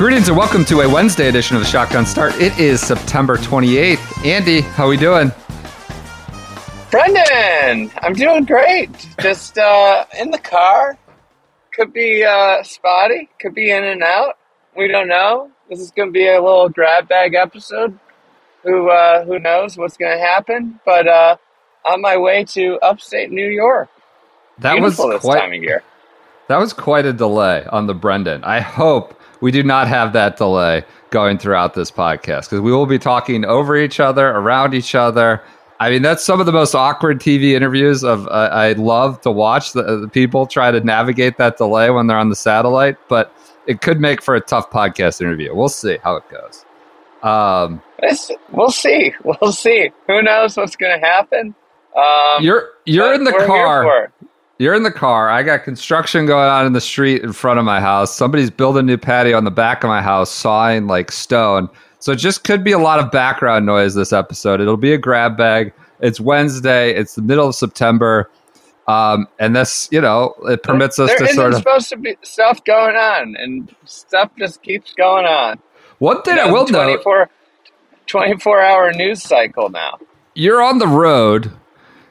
Greetings and welcome to a Wednesday edition of the Shotgun Start. It is September 28th. Andy, how are we doing? Brendan, I'm doing great. Just uh, in the car. Could be uh, spotty. Could be in and out. We don't know. This is going to be a little grab bag episode. Who uh, who knows what's going to happen? But uh, on my way to upstate New York. That Beautiful was this quite time of year. that was quite a delay on the Brendan. I hope we do not have that delay going throughout this podcast because we will be talking over each other, around each other. I mean, that's some of the most awkward TV interviews of uh, I love to watch the, the people try to navigate that delay when they're on the satellite, but it could make for a tough podcast interview. We'll see how it goes. Um, we'll see. We'll see. Who knows what's going to happen? Um, you're you're in the car. You're in the car. I got construction going on in the street in front of my house. Somebody's building a new patio on the back of my house, sawing like stone. So it just could be a lot of background noise this episode. It'll be a grab bag. It's Wednesday. It's the middle of September. Um, and this, you know, it permits us there to isn't sort of. There's supposed to be stuff going on, and stuff just keeps going on. One thing You I know, will note 24, 24 hour news cycle now. you're on the road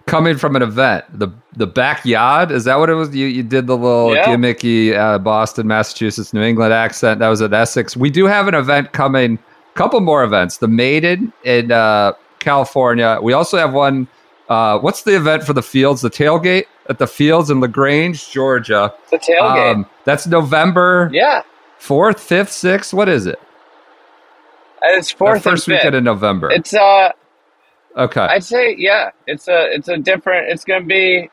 coming from an event. The the backyard is that what it was? You you did the little Yeah. gimmicky uh, Boston, Massachusetts, New England accent. That was at Essex. We do have an event coming. Couple more events. The Maiden in uh, California. We also have one. Uh, what's the event for the Fields? The tailgate at the Fields in Lagrange, Georgia. The tailgate. Um, that's November yeah, fourth, fifth, sixth. What is it? it's The fourth first weekend in November. It's uh, okay. I'd say yeah. It's a it's a different. It's going to be,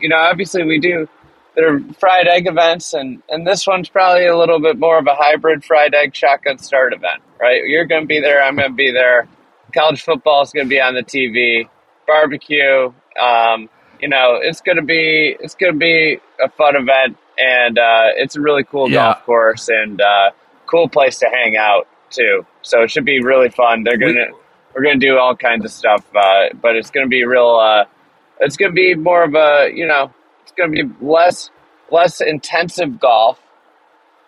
you know, obviously we do there are fried egg events, and and this one's probably a little bit more of a hybrid fried egg shotgun start event, right? You're going to be there. I'm going to be there. College football is going to be on the TV. Barbecue. Um, you know, it's going to be it's going to be a fun event, and uh, it's a really cool Yeah. golf course and uh, cool place to hang out too. So it should be really fun. They're gonna we're gonna do all kinds of stuff, uh, but it's gonna be real. Uh, it's gonna be more of a you know, it's gonna be less less intensive golf.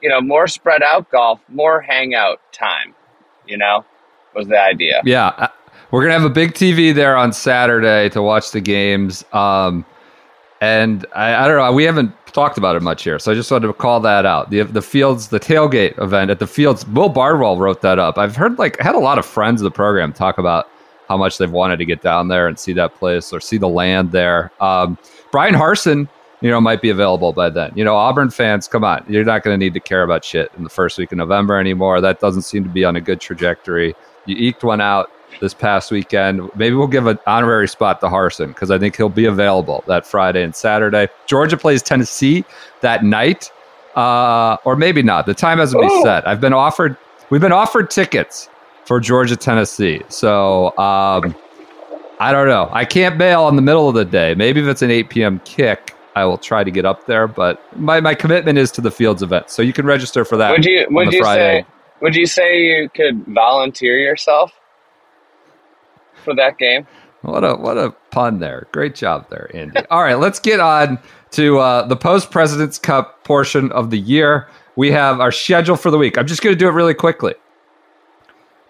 You know, more spread out golf, more hangout time. You know, was the idea. Yeah, uh, we're gonna have a big TV there on Saturday to watch the games. Um, and I, I don't know, we haven't talked about it much here, so I just wanted to call that out. The the Fields, the tailgate event at the Fields. Will Bardwell wrote that up. I've heard like I had a lot of friends of the program talk about how much they've wanted to get down there and see that place or see the land there. Um, Brian Harson, you know, might be available by then. You know, Auburn fans, come on, you're not going to need to care about shit in the first week of November anymore. That doesn't seem to be on a good trajectory. You eked one out this past weekend. Maybe we'll give an honorary spot to Harson because I think he'll be available that Friday and Saturday. Georgia plays Tennessee that night, uh, or maybe not. The time hasn't been set. I've been offered. We've been offered tickets for Georgia Tennessee. So um, I don't know. I can't bail in the middle of the day. Maybe if it's an 8 p.m. kick, I will try to get up there. But my, my commitment is to the Fields event, so you can register for that. Would you would you Friday. say would you say you could volunteer yourself for that game? What a what a pun there. Great job there, Andy. All right, let's get on to uh, the post President's Cup portion of the year. We have our schedule for the week. I'm just going to do it really quickly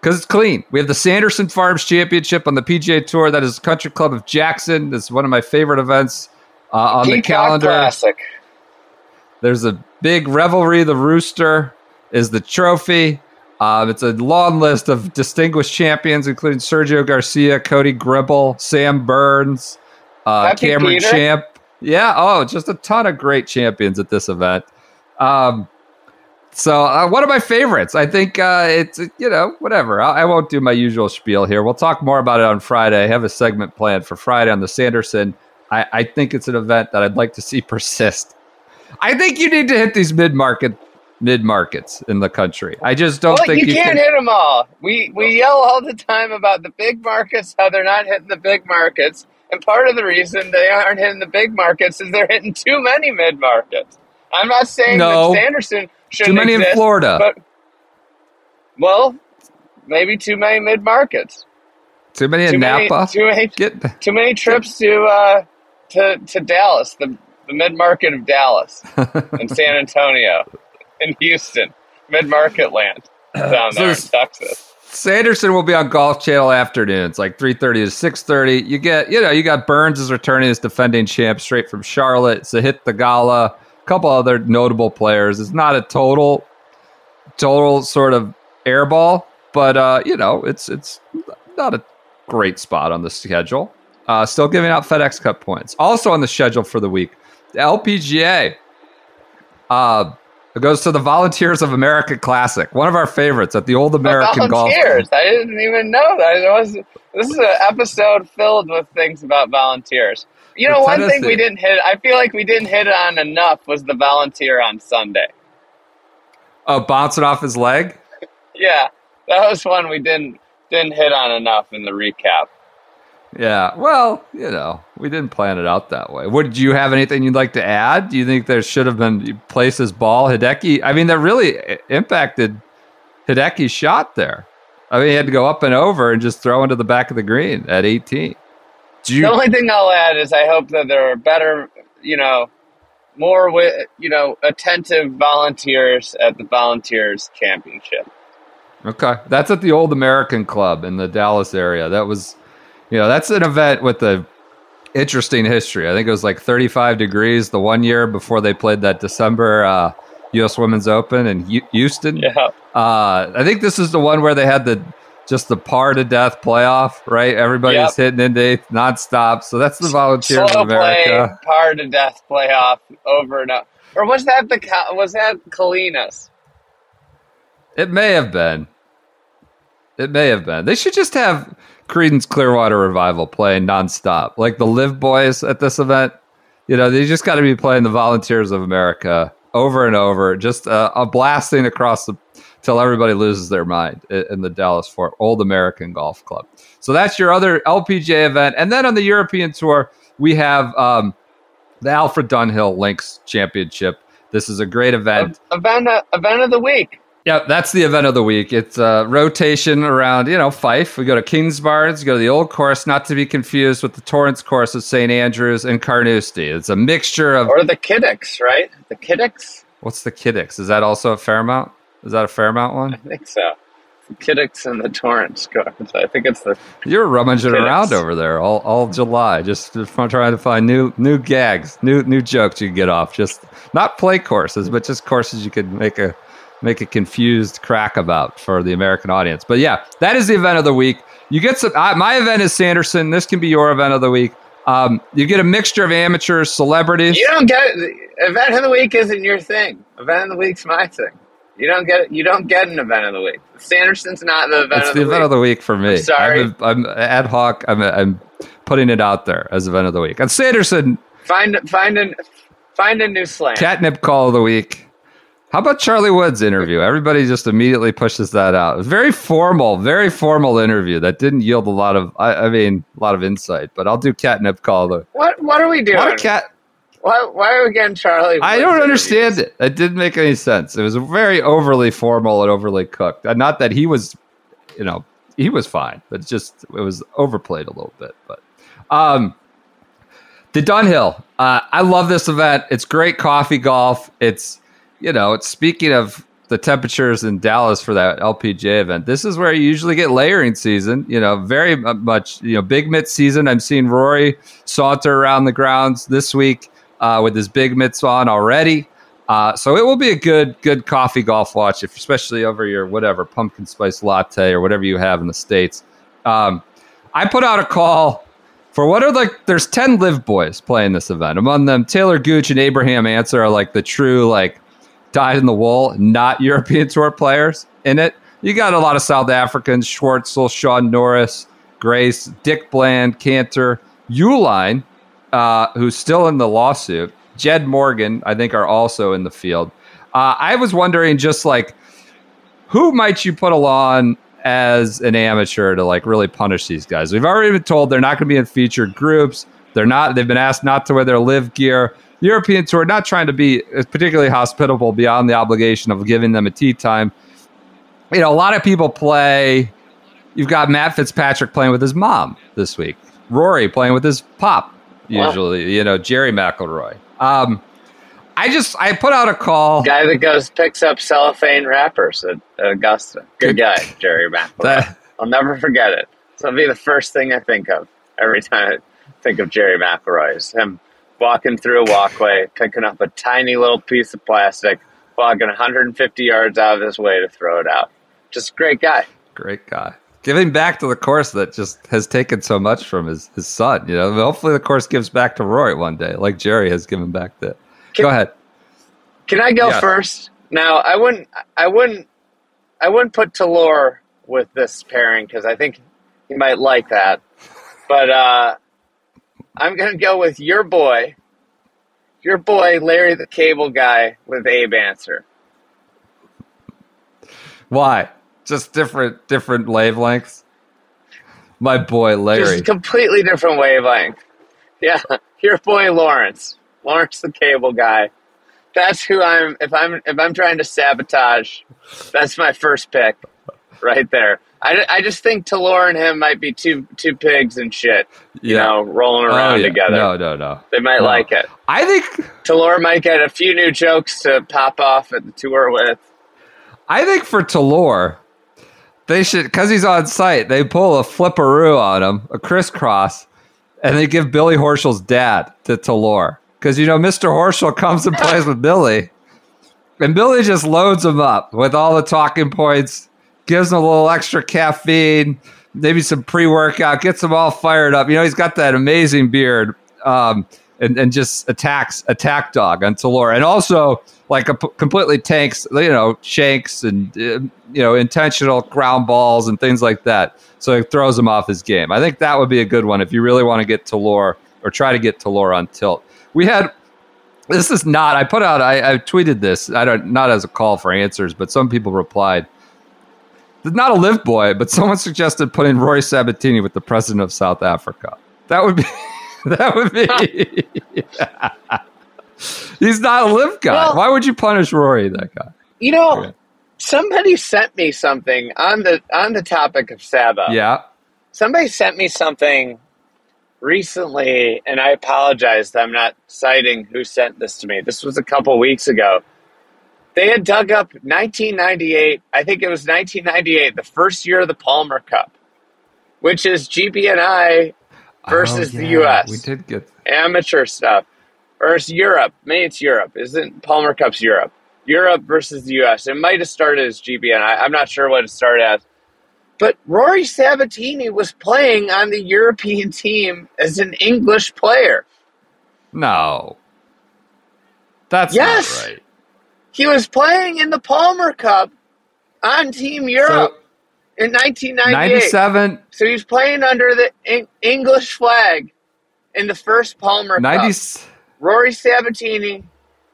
because it's clean. We have the Sanderson Farms Championship on the PGA Tour. That is Country Club of Jackson. This is one of my favorite events uh, on the calendar. Classic. There's a big revelry. The Rooster is the trophy. Um, it's a long list of distinguished champions, including Sergio Garcia, Cody Gribble, Sam Burns, uh, Cameron Peter. Champ. Yeah, oh, just a ton of great champions at this event. Um, so uh, one of my favorites. I think uh, it's you know whatever. I, I won't do my usual spiel here. We'll talk more about it on Friday. I have a segment planned for Friday on the Sanderson I, I think it's an event that I'd like to see persist. I think you need to hit these mid market mid markets in the country. I just don't Well, think you, you, can't can. hit them all. We we yell all the time about the big markets, how they're not hitting the big markets, and part of the reason they aren't hitting the big markets is they're hitting too many mid markets. I'm not saying No. that Sanderson shouldn't Too many in Florida. but well, maybe too many mid markets. Too many in Too many, Napa. too many, Get too many trips to uh, to to Dallas, the the mid market of Dallas, and San Antonio, and Houston, mid market land down So there in Texas. Sanderson will be on Golf Channel afternoons, like three thirty to six thirty. You get, you know, you got Burns is returning as defending champ straight from Charlotte. Sahith Theegala, a couple other notable players. It's not a total, total sort of airball, but uh, you know, it's it's not a great spot on the schedule. Uh, still giving out FedEx Cup points. Also on the schedule for the week, the LPGA. Uh, it goes to the Volunteers of America Classic, one of our favorites at the Old American Golf. volunteers. I didn't even know that. It was, this is an episode filled with things about volunteers. You know, The one thing we didn't hit, I feel like we didn't hit on enough was the volunteer on Sunday. Oh, bouncing off his leg. Yeah, that was one we didn't didn't hit on enough in the recap. Yeah. Well, you know, we didn't plan it out that way. Would you have anything you'd like to add? Do you think there should have been places ball Hideki? I mean, that really impacted Hideki's shot there. I mean, he had to go up and over and just throw into the back of the green at 18. Do you? The only thing I'll add is I hope that there are better, you know, more wi- you know attentive volunteers at the volunteers championship. Okay, that's at the Old American Club in the Dallas area. That was, you know, that's an event with a interesting history. I think it was like 35 degrees the one year before they played that December uh, U.S. Women's Open in Houston. Yeah, Uh, I think this is the one where they had the just the par to death playoff, right? Everybody's Yep. hitting into eighth nonstop. So that's the volunteer slow of America. play, par to death playoff over and over. Or was that the was that Kalinas? It may have been. It may have been. They should just have Creedence Clearwater Revival playing nonstop, like the LIV Boys at this event. You know, they just got to be playing the Volunteers of America over and over, just uh, a blasting across the till everybody loses their mind in the Dallas Fort Old American Golf Club. So that's your other LPGA event, and then on the European Tour we have um, the Alfred Dunhill Links Championship. This is a great event. Event event of the week. Yeah, that's the event of the week. It's uh, rotation around, you know, Fife. We go to Kingsbarns, go to the old course, not to be confused with the Torrance course of St. Andrews and Carnoustie. It's a mixture of Or the Kittocks, right? The Kittocks? what's the Kittocks? Is that also a Fairmont? Is that a Fairmont one? I think so. The Kittocks and the Torrance course. I think it's the You're rummaging Kittocks. around over there all, all July, just, just trying to find new new gags, new new jokes you can get off. Just not play courses, but just courses you could make a make a confused crack about for the American audience. But yeah, that is the event of the week. You get some. I, my event is Sanderson. This can be your event of the week. Um, you get a mixture of amateurs, celebrities. You don't get event of the week isn't your thing. Event of the week's my thing. You don't get you don't get an event of the week. Sanderson's not the event It's of the the, event week. of the week for me. I'm sorry. I'm, I'm ad hoc. I'm, I'm putting it out there as event of the week. And Sanderson, Find find an find a new slam. catnip call of the week. How about Charlie Wood's interview? Everybody just immediately pushes that out. It was very formal, very formal interview that didn't yield a lot of, I, I mean, a lot of insight. But I'll do catnip call. The, What what are we doing? what cat! why, why are we getting Charlie? I don't understand it. It didn't make any sense. It was very overly formal and overly cooked. And not that he was, you know, he was fine, but just it was overplayed a little bit. But um, the Dunhill, uh, I love this event. It's great coffee golf. It's you know, speaking of the temperatures in Dallas for that LPGA event. This is where you usually get layering season. You know, very much you know big mitt season. I'm seeing Rory saunter around the grounds this week uh, with his big mitts on already. Uh, so it will be a good good coffee golf watch, if, especially over your whatever pumpkin spice latte or whatever you have in the states. Um, I put out a call for what are like there's 10 LIV boys playing this event among them Talor Gooch and Abraham Ancer are like the true like dyed in the wool not european tour players in it you got a lot of south africans schwartzel Shaun Norris grace dick bland cantor Uihlein uh, who's still in the lawsuit. Jed Morgan, I think, are also in the field. Uh, I was wondering, just like, who might you put along as an amateur to like really punish these guys? We've already been told they're not going to be in featured groups. They're not. They've been asked not to wear their LIV gear. European tour not trying to be particularly hospitable beyond the obligation of giving them a tea time. You know, a lot of people play. You've got Matt Fitzpatrick playing with his mom this week. Rory playing with his pop. Usually, you know, Gerry McIlroy. Um, I just I put out a call. Guy that goes picks up cellophane wrappers at, at Augusta. Good guy, Gerry McIlroy. That- I'll never forget it. So it'll be the first thing I think of every time I think of Gerry McIlroy. Is him walking through a walkway, picking up a tiny little piece of plastic, walking 150 yards out of his way to throw it out. Just a great guy. Great guy. Giving back to the course that just has taken so much from his, his son. You know, hopefully the course gives back to Roy one day, like Jerry has given back to. Can- Go ahead. Can I go Yeah. first? Now, I wouldn't, I wouldn't, I wouldn't put Talor with this pairing because I think he might like that. But uh, I'm gonna go with your boy, your boy Larry the Cable Guy with Abe Ancer. Why? Just different different wavelengths. My boy Larry. Just completely different wavelength. Yeah, your boy Lawrence, Lawrence the Cable Guy. That's who I'm. If I'm if I'm trying to sabotage, that's my first pick, right there. I, I just think Talor and him might be two two pigs and shit. You Yeah. know, rolling Oh, around yeah. together. No, no, no. They might No. like it. I think Talor might get a few new jokes to pop off at the tour with. I think for Talor, they should because he's on site. They pull a flipperoo on him, a crisscross, and they give Billy Horschel's dad to Talor because you know Mr. Horschel comes and plays with Billy, and Billy just loads him up with all the talking points, gives him a little extra caffeine, maybe some pre-workout, gets him all fired up. You know he's got that amazing beard. Um, and, and just attacks attack dog on Talor, and also like a, completely tanks you know shanks and uh, you know intentional ground balls and things like that. So it throws him off his game. I think that would be a good one if you really want to get Talor or try to get Talor on tilt. We had this is not. I put out. I, I tweeted this. I don't not as a call for answers, but some people replied. Not a LIV boy, but someone suggested putting Rory Sabatini with the president of South Africa. That would be. That would be. He's not a LIV guy. Well- Why would you punish Rory? That guy. You know, Okay. somebody sent me something on the on the topic of Saba. Yeah. Somebody sent me something recently, and I apologize that I'm not citing who sent this to me. This was a couple weeks ago. They had dug up 1998, I think it was 1998, the first year of the Palmer Cup, which is GBNI versus Oh, the US. We did get. amateur stuff. Or it's Europe. Maybe it's Europe. Isn't Palmer Cup's Europe? Europe versus the US. It might have started as GB GBNI. I'm not sure what it started as. But Rory Sabatini was playing on the European team as an English player. No. That's Yes! not right. He was playing in the Palmer Cup on Team Europe So, in 1998. 97, So he's playing under the Eng- English flag in the first Palmer Cup. 90, Rory Sabatini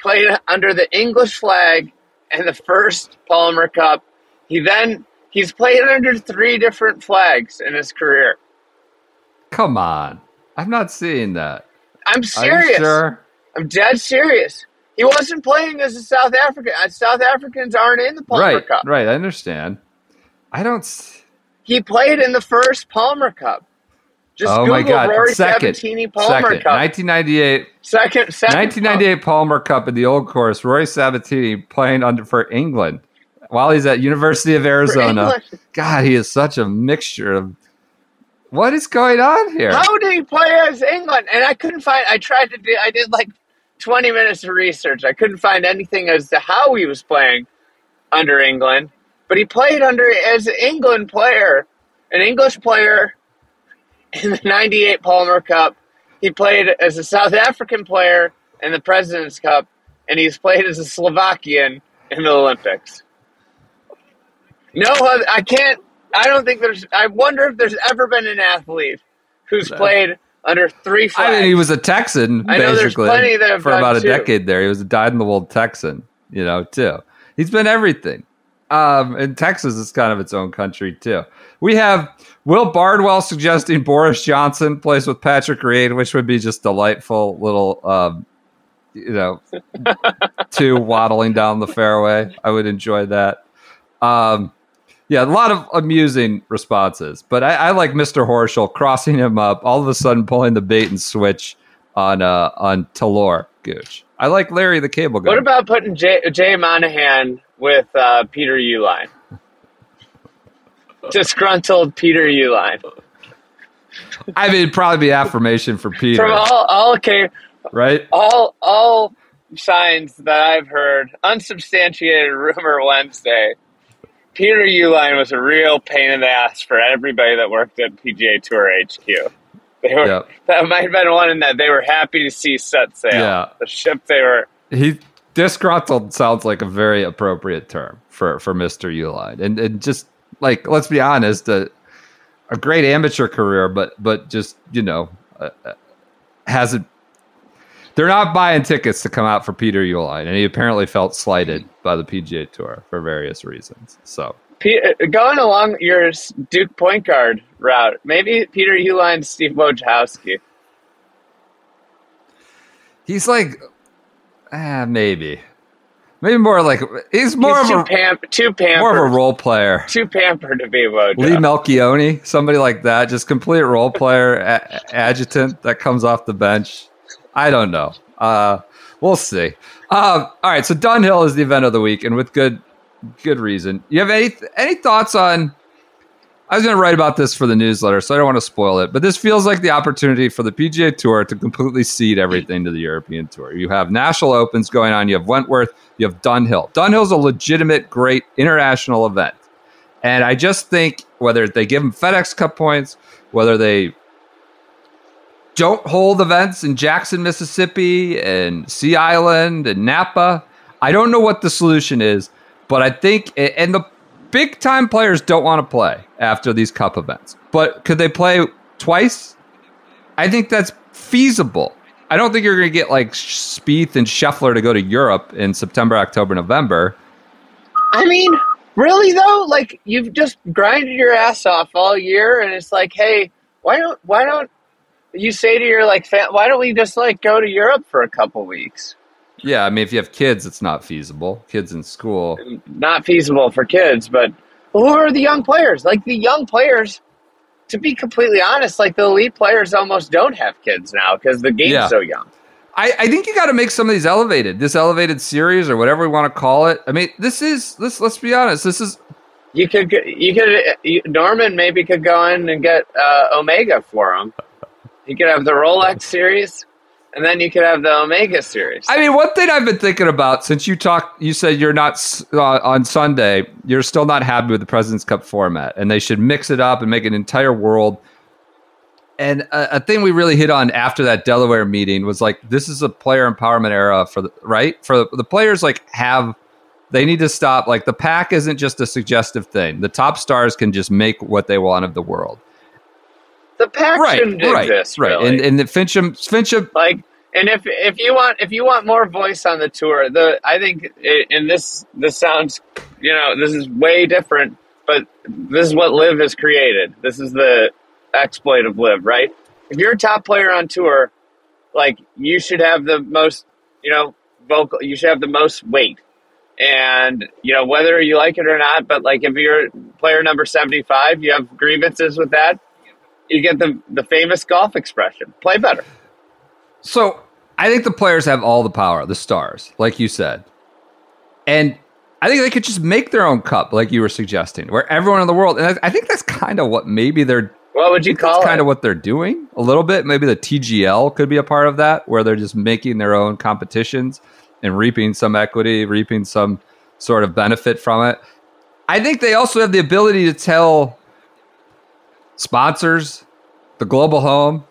played under the English flag in the first Palmer Cup. He then he's played under three different flags in his career. come on. I'm not seeing that. I'm serious. sure? I'm dead serious. He wasn't playing as a South African. Uh, South Africans aren't in the Palmer Right, Cup. right. I understand. I don't. He played in the first Palmer Cup. Just oh Google my God! Rory second, Sabatini Palmer second, Cup. 1998, second, second, 1998 Palmer Cup in the old course. Rory Sabatini playing under for England while he's at University of Arizona. God, he is such a mixture of. What is going on here? How did he play as England? And I couldn't find. I tried to do. I did like twenty minutes of research. I couldn't find anything as to how he was playing under England. But he played under as an England player, an English player in the '98 Palmer Cup. He played as a South African player in the President's Cup, and he's played as a Slovakian in the Olympics. No, I can't. I don't think there's. I wonder if there's ever been an athlete who's played under three flags. I mean, he was a Texan I know there's basically for about a too. decade there. He was a dyed in the wool Texan, you know, too. He's been everything. Um, and Texas is kind of its own country too. We have Will Bardwell suggesting Boris Johnson plays with Patrick Reed, which would be just delightful little, um, you know, two waddling down the fairway. I would enjoy that. Um, yeah, a lot of amusing responses, but I, I like Mr. Horschel crossing him up, all of a sudden pulling the bait and switch on uh, on Talor Gooch. I like Larry the Cable Guy. What about putting Jay, Jay Monahan with uh, Peter Uihlein? Disgruntled Peter Uihlein. I mean, it'd probably be affirmation for Peter, From all, all okay, right? all all signs that I've heard, unsubstantiated rumor Wednesday. Peter Uihlein was a real pain in the ass for everybody that worked at PGA Tour HQ. They were Yep. that might have been one in that they were happy to see set sail. Yeah. The ship they were He disgruntled sounds like a very appropriate term for for Mister Uihlein, and and just like let's be honest, a, a great amateur career, but but just you know uh, uh, hasn't. They're not buying tickets to come out for Peter Uihlein, and he apparently felt slighted by the PGA Tour for various reasons. So Pe- going along your Duke point guard route. Maybe Peter Uihlein, Steve Wojciechowski. he's like, ah, maybe, maybe more like he's more He's of too, a pam- too pampered. more of a role player. Too pampered to be Woj. Lee Melchionni, somebody like that, just complete role player, a- adjutant that comes off the bench. I don't know. Uh, we'll see. Um, all right, so Dunhill is the event of the week, and with good good reason. You have any any thoughts on? I was going to write about this for the newsletter, so I don't want to spoil it. But this feels like the opportunity for the PGA Tour to completely cede everything to the European Tour. You have national opens going on. You have Wentworth. You have Dunhill. Dunhill's a legitimate, great international event. And I just think whether they give them FedEx Cup points, whether they don't hold events in Jackson, Mississippi, and Sea Island and Napa, I don't know what the solution is, but I think, and the big time players don't want to play after these Cup events. But could they play twice? I think that's feasible. I don't think you're going to get like Spieth and Scheffler to go to Europe in September, October, November. I mean, really though, like you've just grinded your ass off all year, and it's like, hey, why don't why don't you say to your like, why don't we just like go to Europe for a couple weeks? Yeah, I mean, if you have kids, it's not feasible. Kids in school. Not feasible for kids, but who are the young players? Like the young players, to be completely honest, like the elite players almost don't have kids now because the game's Yeah. so young. I, I think you got to make some of these elevated, this elevated series or whatever we want to call it. I mean, this is this. Let's be honest. This is You could, you could, you, Norman maybe could go in and get uh, Omega for him. You could have the Rolex series, and then you could have the Omega series. I mean, one thing I've been thinking about since you talked, you said you're not uh, on Sunday, you're still not happy with the President's Cup format, and they should mix it up and make an entire world. And a, a thing we really hit on after that Delaware meeting was like, this is a player empowerment era for the right for the, the players. Like, have they need to stop? Like, the pack isn't just a suggestive thing. The top stars can just make what they want of the world. The pack Right, shouldn't right, exist, right. really. And and the Fincham Fincham like, and if if you want if you want more voice on the tour, the I think i and this this sounds, you know, this is way different, but this is what LIV has created. This is the exploit of LIV, right? If you're a top player on tour, like you should have the most, you know, vocal. You should have the most weight, and you know whether you like it or not. But like if you're player number seventy five, you have grievances with that. You get the the famous golf expression: "Play better." So I think the players have all the power, the stars, like you said. And I think they could just make their own cup, like you were suggesting, where everyone in the world, and I, I think that's kind of what maybe they're What would you call it? kind of what they're doing a little bit. Maybe the TGL could be a part of that, where they're just making their own competitions and reaping some equity, reaping some sort of benefit from it. I think they also have the ability to tell sponsors, the global home,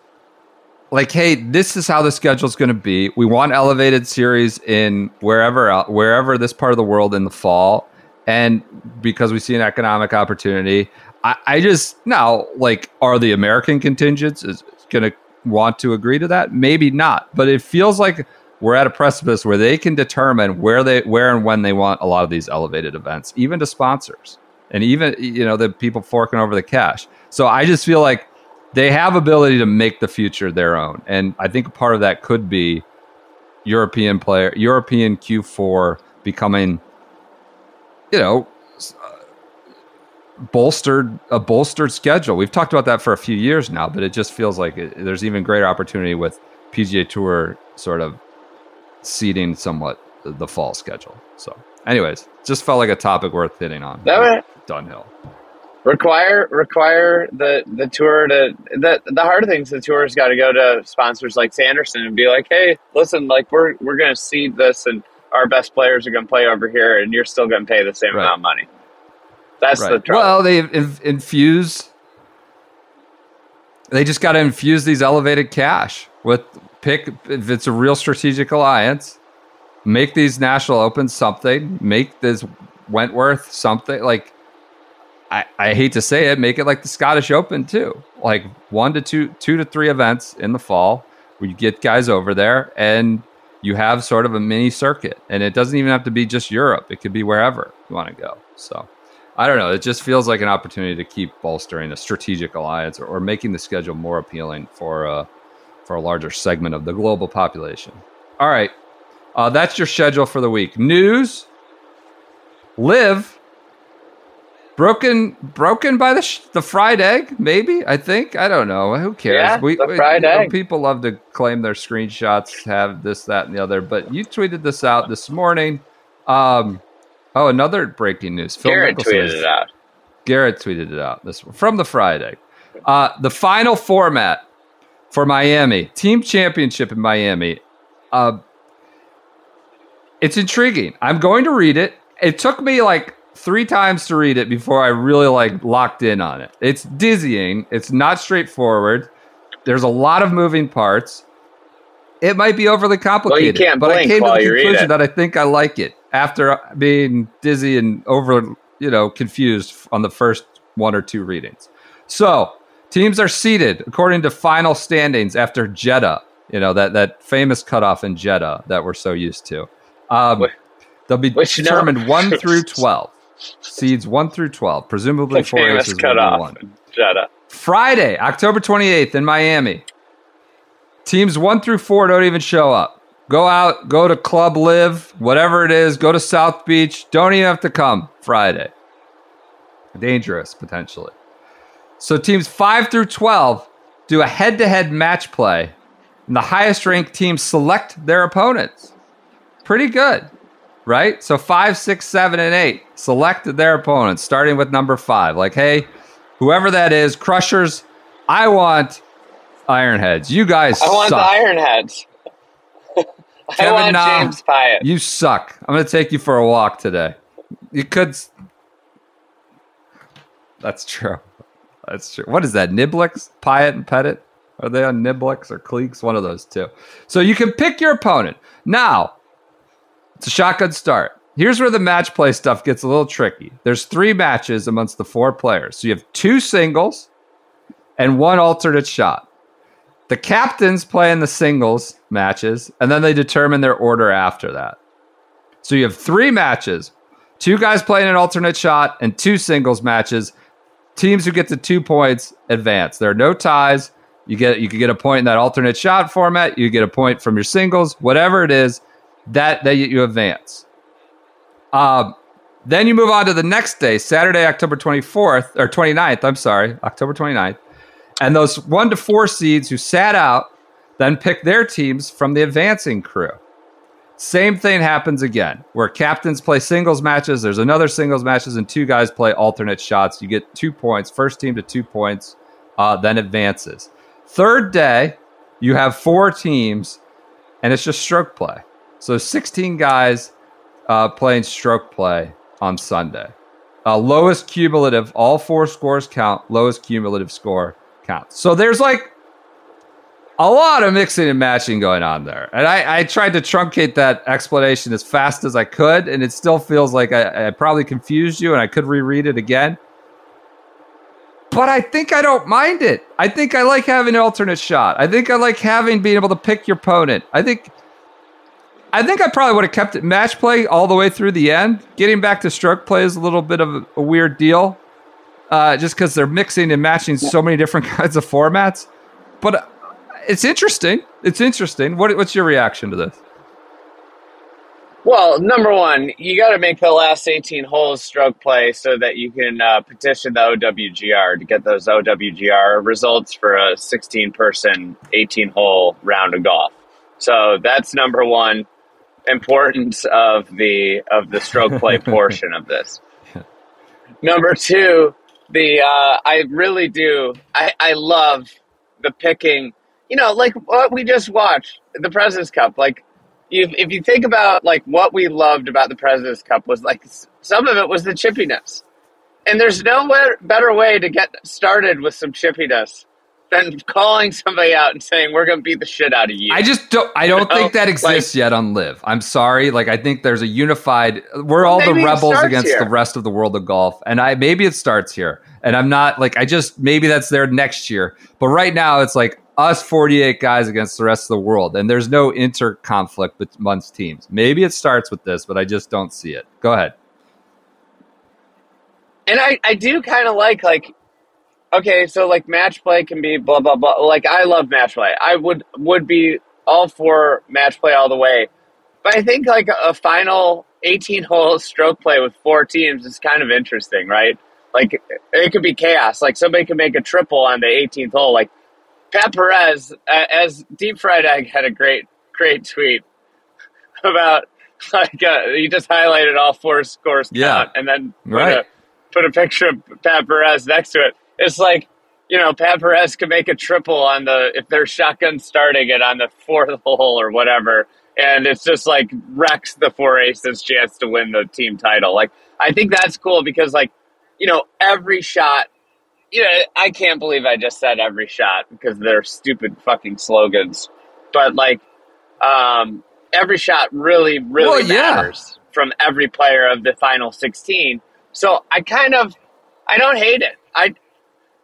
like, hey, this is how the schedule's going to be. We want elevated series in wherever wherever this part of the world in the fall, and because we see an economic opportunity, I, I just now like, are the American contingents is going to want to agree to that? Maybe not. But it feels like we're at a precipice where they can determine where they where and when they want a lot of these elevated events, even to sponsors and even you know the people forking over the cash. So I just feel like they have ability to make the future their own, and I think part of that could be European player, European Q4 becoming, you know, uh, bolstered a bolstered schedule. We've talked about that for a few years now, but it just feels like it, there's even greater opportunity with PGA Tour sort of ceding somewhat the fall schedule. So, anyways, just felt like a topic worth hitting on. That Dunhill. require require the the tour to the the hard things the tour's got to go to sponsors like Sanderson and be like, hey, listen, like we're we're gonna cede this and our best players are gonna play over here and you're still gonna pay the same Right. amount of money. That's the Right. trouble. Well, they in- infuse. They just got to infuse these elevated cash with pick if it's a real strategic alliance. Make these national opens something. Make this Wentworth something like. I, I hate to say it, make it like the Scottish Open too. Like one to two, two to three events in the fall where you get guys over there and you have sort of a mini circuit. And it doesn't even have to be just Europe; it could be wherever you want to go. So. I don't know. It just feels like an opportunity to keep bolstering a strategic alliance or, or making the schedule more appealing for uh, for a larger segment of the global population. All right, uh, that's your schedule for the week. News: LIV broken broken by the sh- the fried egg. Maybe I think I don't know. Who cares? Yeah, the fried you know, people love to claim their screenshots have this, that, and the other. But you tweeted this out this morning. Um, oh, another breaking news. Phil Garrett Mickelson tweeted is- it out. Garrett tweeted it out this from the Friday. Uh, the final format for Miami team championship in Miami. Uh, it's intriguing. I'm going to read it. It took me like three times to read it before I really like locked in on it. It's dizzying. It's not straightforward. There's a lot of moving parts. It might be overly complicated, can't but I came to the conclusion that I think I like it after being dizzy and over, you know, confused on the first one or two readings. So teams are seated according to final standings after Jeddah. You know that that famous cutoff in Jeddah that we're so used to. Um, they'll be which determined one through twelve. Seeds one through twelve, presumably The four famous aces will be cutoff. one. Jeddah. Friday, October 28th in Miami. Teams one through four don't even show up. Go out, go to Club LIV, whatever it is, go to South Beach. Don't even have to come Friday. Dangerous, potentially. So teams five through 12 do a head to head match play, and the highest ranked teams select their opponents. Pretty good, right? So five, six, seven, and eight selected their opponents, starting with number five. Like, hey, whoever that is, Crushers, I want Ironheads. You guys I want suck. the Ironheads. I Kevin want Na, James Piot. You suck. I'm going to take you for a walk today. You could. That's true. That's true. What is that? Niblicks? Pyatt and Pettit? Are they on Niblicks or Cleeks? One of those two. So you can pick your opponent. Now, it's a shotgun start. Here's where the match play stuff gets a little tricky. There's three matches amongst the four players. So you have two singles and one alternate shot. The captains play in the singles matches, and then they determine their order after that. So you have three matches, two guys playing an alternate shot, and two singles matches. Teams who get to two points advance. There are no ties. You get you can get a point in that alternate shot format. You get a point from your singles, whatever it is. That that you, advance. Um, then you move on to the next day, Saturday, October 24th or 29th. I'm sorry, October 29th. And those one to four seeds who sat out then pick their teams from the advancing crew. Same thing happens again, where captains play singles matches. There's another singles matches, and two guys play alternate shots. You get two points. First team to two points, uh, then advances. Third day, you have four teams, and it's just stroke play. So 16 guys uh, playing stroke play on Sunday. Uh, lowest cumulative, all four scores count. Lowest cumulative score counts. So there's like a lot of mixing and matching going on there. And I, I tried to truncate that explanation as fast as I could, and it still feels like I, I probably confused you and I could reread it again. but I think I don't mind it. I think I like having an alternate shot. I think I like having being able to pick your opponent. I think I think I probably would have kept it match play all the way through the end. Getting back to stroke play is a little bit of a, weird deal, uh, just because they're mixing and matching so many different kinds of formats. But uh, it's interesting. It's interesting. What, what's your reaction to this? Well, number one, you got to make the last 18 holes stroke play so that you can uh, petition the OWGR to get those OWGR results for a 16 person, 18 hole round of golf. So that's number one importance of the of the stroke play portion of this. Number two, the uh, I really do I, I love the picking. You know, like what we just watched, the President's Cup. Like, if, if you think about like what we loved about the President's Cup was like some of it was the chippiness, and there's no better way to get started with some chippiness than calling somebody out and saying we're going to beat the shit out of you. I just don't. I don't You know, think oh, that exists like- yet on LIV. I'm sorry. Like I think there's a unified. We're all the rebels against here. the rest of the world of golf, and I maybe it starts here. And I'm not like I just maybe that's there next year. But right now it's like us 48 guys against the rest of the world, and there's no inter conflict amongst teams. Maybe it starts with this, but I just don't see it. Go ahead. and I, I do kind of like like okay so like match play can be blah blah blah like i love match play i would would be all for match play all the way but i think like a final 18 hole stroke play with four teams is kind of interesting right like it could be chaos like somebody could make a triple on the 18th hole like pat perez as deep fried egg had a great great tweet about like uh, he just highlighted all four scores Yeah. count and then put Right. a put a picture of Pat Perez next to it. It's like, you know, Pat Perez could make a triple on the if they're shotgun starting it on the fourth hole or whatever, and it's just like wrecks the four aces chance to win the team title. Like I think that's cool because like, you know, every shot you know, I can't believe I just said every shot because they're stupid fucking slogans. But like um every shot really, really Well, yeah. matters from every player of the final sixteen. So I kind of I don't hate it. I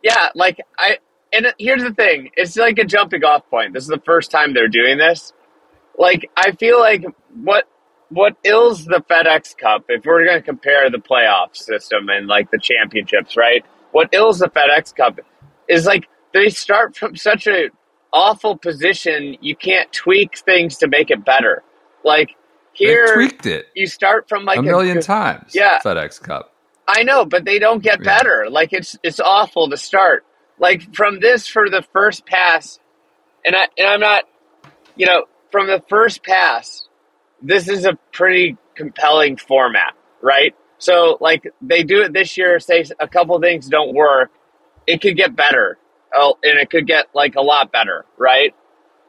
yeah, like I and here's the thing, it's like a jumping off point. This is the first time they're doing this. Like I feel like what what ills the FedEx Cup, if we're gonna compare the playoff system and like the championships, right? What ills the FedEx Cup is like they start from such a awful position you can't tweak things to make it better. Like They here tweaked it you start from like a million times. Yeah. FedEx Cup. I know, but they don't get Yeah. better. Like it's it's awful to start. Like from this for the first pass, and I and I'm not, you know, from the first pass, this is a pretty compelling format, right? So like they do it this year. Say a couple things don't work, it could get better, oh, and it could get like a lot better, right?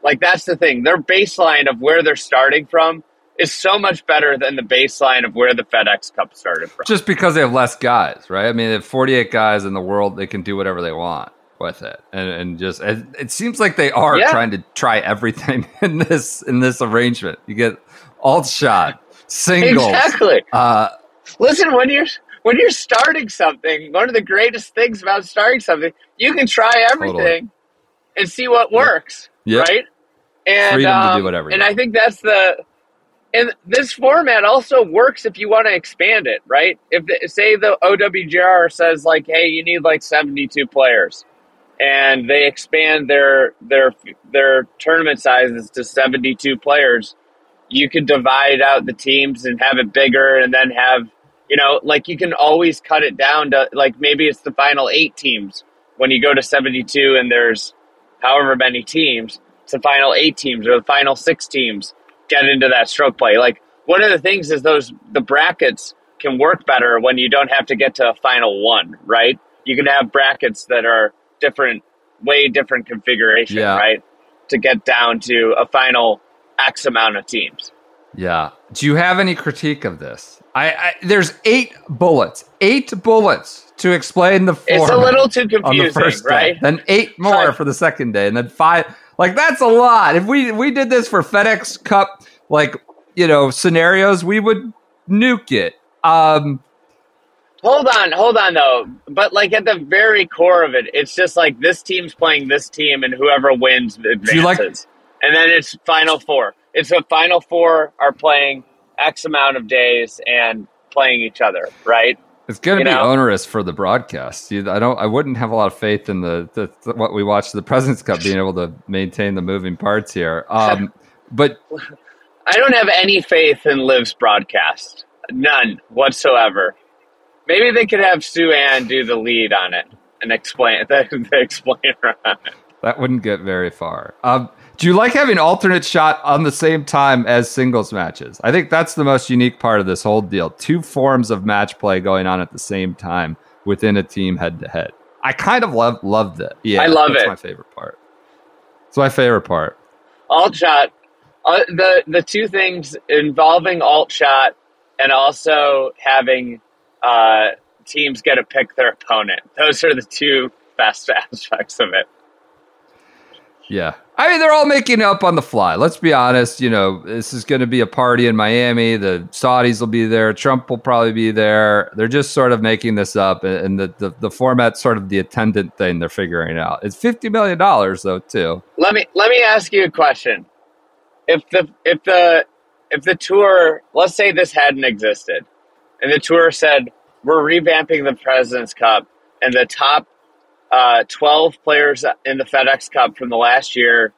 Like that's the thing. Their baseline of where they're starting from is so much better than the baseline of where the FedEx Cup started from. Just because they have less guys, right? I mean, they have 48 guys in the world, they can do whatever they want with it, and and just it, it seems like they are Yeah. trying to try everything in this in this arrangement. You get alt shot, singles, Exactly. uh, Listen, when you're when you're starting something, one of the greatest things about starting something, you can try everything Totally. and see what works, Yep. right? And Freedom to do um, whatever And I think that's the and this format also works if you want to expand it, right? If the, say the OWGR says like, hey, you need like 72 players, and they expand their their their tournament sizes to 72 players, you could divide out the teams and have it bigger, and then have you know like you can always cut it down to like maybe it's the final eight teams when you go to 72 and there's however many teams it's the final eight teams or the final six teams get into that stroke play like one of the things is those the brackets can work better when you don't have to get to a final one right you can have brackets that are different way different configuration Yeah. right to get down to a final x amount of teams Yeah. Do you have any critique of this? I, I there's eight bullets, eight bullets to explain the it's a little too confusing first right day, then eight more for the second day, and then five. Like that's a lot. If we we did this for FedEx Cup, like you know scenarios, we would nuke it. Um, Hold on, hold on though. But like at the very core of it, it's just like this team's playing this team, and whoever wins advances. like- and then it's final four. It's a final four are playing X amount of days and playing each other, right? It's going to be know? onerous for the broadcast. I don't. I wouldn't have a lot of faith in the, the, the what we watched the Presidents Cup being able to maintain the moving parts here. Um, but I don't have any faith in LIV's broadcast. None whatsoever. Maybe they could have Sue Ann do the lead on it and explain the, the explainer on it. that wouldn't get very far. Um, do you like having alternate shot on the same time as singles matches? I think that's the most unique part of this whole deal. Two forms of match play going on at the same time within a team head to head. I kind of love loved it. Yeah, I love that's it. my favorite part. It's my favorite part. alt shot uh, the the two things involving alt shot and also having uh, teams get to pick their opponent those are the two best aspects of it Yeah. I mean, they're all making up on the fly. Let's be honest. You know, this is going to be a party in Miami. The Saudis will be there. Trump will probably be there. They're just sort of making this up. And the, the, the format's sort of the attendant thing they're figuring out. It's $50 million, though, too. let me let me ask you a question if the if the if the tour let's say this hadn't existed and the tour said we're revamping the president's cup and the top uh, 12 players in the FedEx Cup from the last year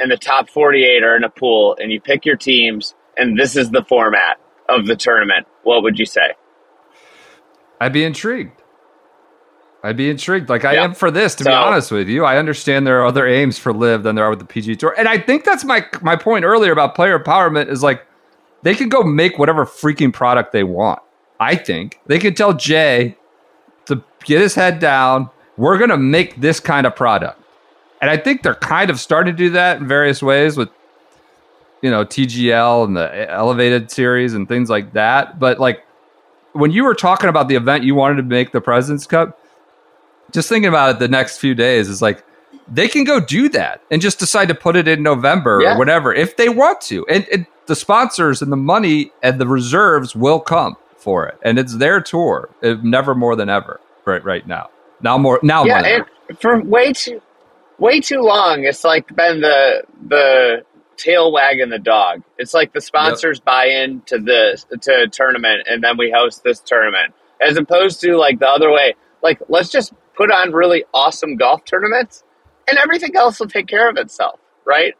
and the top 48 are in a pool and you pick your teams and this is the format of the tournament what would you say I'd be intrigued. I'd be intrigued. Like I Yeah. am for this, to be honest with you. I understand there are other aims for LIV than there are with the PG Tour, and I think that's my my point earlier about player empowerment is like they can go make whatever freaking product they want. I think they could tell Jay to get his head down. We're gonna make this kind of product, and I think they're kind of starting to do that in various ways with you know TGL and the elevated series and things like that. But like when you were talking about the event you wanted to make the President's Cup, just thinking about it the next few days is like they can go do that and just decide to put it in November Yeah. or whatever if they want to. And, and the sponsors and the money and the reserves will come for it. And it's their tour, never more than ever right right now. Now more now yeah more and for way too way too long it's like been the the tail wagging the dog it's like the sponsors buy in to this to a tournament and then we host this tournament as opposed to like the other way like let's just put on really awesome golf tournaments and everything else will take care of itself right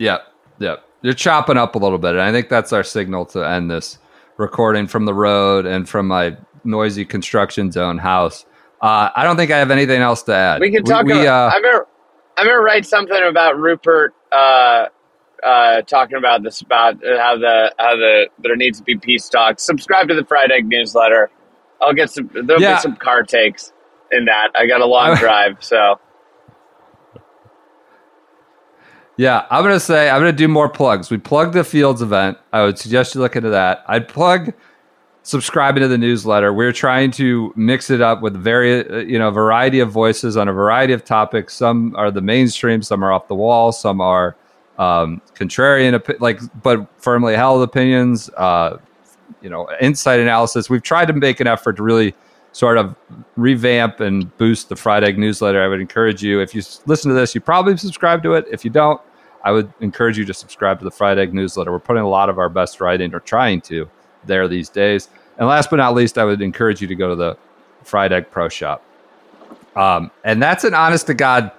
Yep. Yep. You're chopping up a little bit. And I think that's our signal to end this recording from the road and from my noisy construction zone house. Uh, I don't think I have anything else to add. we can talk We, about, uh, i'm gonna i'm gonna write something about Rupert uh uh, talking about this about how the how the there needs to be peace talks. Subscribe to the Fried Egg newsletter. I'll get some. There'll Yeah. be some car takes in that. I got a long drive, so Yeah, I'm gonna say I'm gonna do more plugs. We plugged the Fields event. I would suggest you look into that. I'd plug subscribing to the newsletter. We're trying to mix it up with very you know variety of voices on a variety of topics. Some are the mainstream, some are off the wall, some are um, contrarian, like but firmly held opinions. Uh, you know, insight analysis. We've tried to make an effort to really sort of revamp and boost the Fried Egg newsletter. I would encourage you, if you listen to this, you probably subscribe to it. If you don't, I would encourage you to subscribe to the Fried Egg newsletter. We're putting a lot of our best writing, or trying to, there these days. And last but not least, I would encourage you to go to the Fried Egg Pro Shop. Um, and that's an honest to God.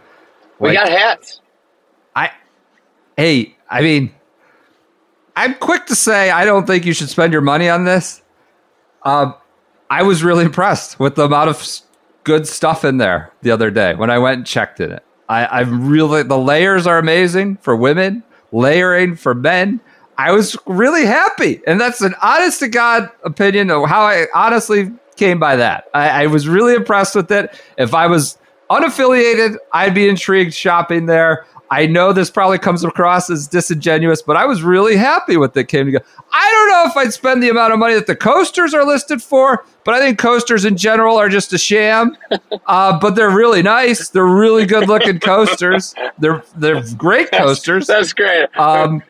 we like, got hats. I, hey, I mean, I'm quick to say I don't think you should spend your money on this. Um, I was really impressed with the amount of good stuff in there the other day when I went and checked in it. I, I'm really the layers are amazing for women, layering for men. I was really happy, and that's an honest to God opinion of how I honestly came by that. I, I was really impressed with it. If I was unaffiliated, I'd be intrigued shopping there. I know this probably comes across as disingenuous, but I was really happy with it came together. I don't know if I'd spend the amount of money that the coasters are listed for, but I think coasters in general are just a sham. Uh, but they're really nice. They're really good looking coasters. They're they're great coasters. That's great. Um,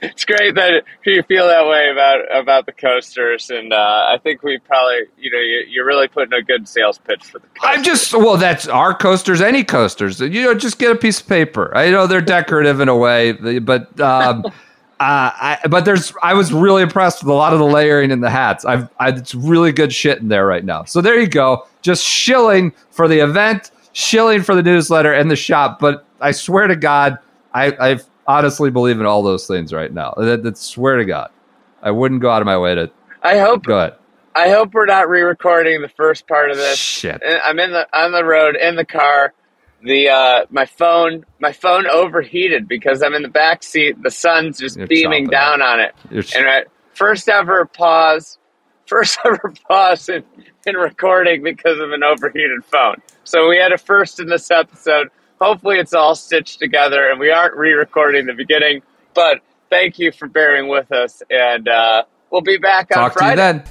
it's great that you feel that way about about the coasters, and uh, I think we probably, you know, you, you're really putting a good sales pitch for the. Coasters. I'm just well, that's our coasters, any coasters. You know, just get a piece of paper. I know they're decorative in a way, but um, uh, I but there's I was really impressed with a lot of the layering in the hats. I've I, it's really good shit in there right now. So there you go, just shilling for the event, shilling for the newsletter and the shop. But I swear to God, I I honestly believe in all those things right now. That, that swear to God, I wouldn't go out of my way to. I hope. Go ahead. I hope we're not re-recording the first part of this. Shit. I'm in the on the road in the car. The uh, my phone my phone overheated because I'm in the back seat. The sun's just You're beaming down on it. You're And right, first ever pause, first ever pause in, in recording because of an overheated phone. So we had a first in this episode. Hopefully, it's all stitched together and we aren't re-recording the beginning. But thank you for bearing with us, and uh, we'll be back on Talk to Friday. you then.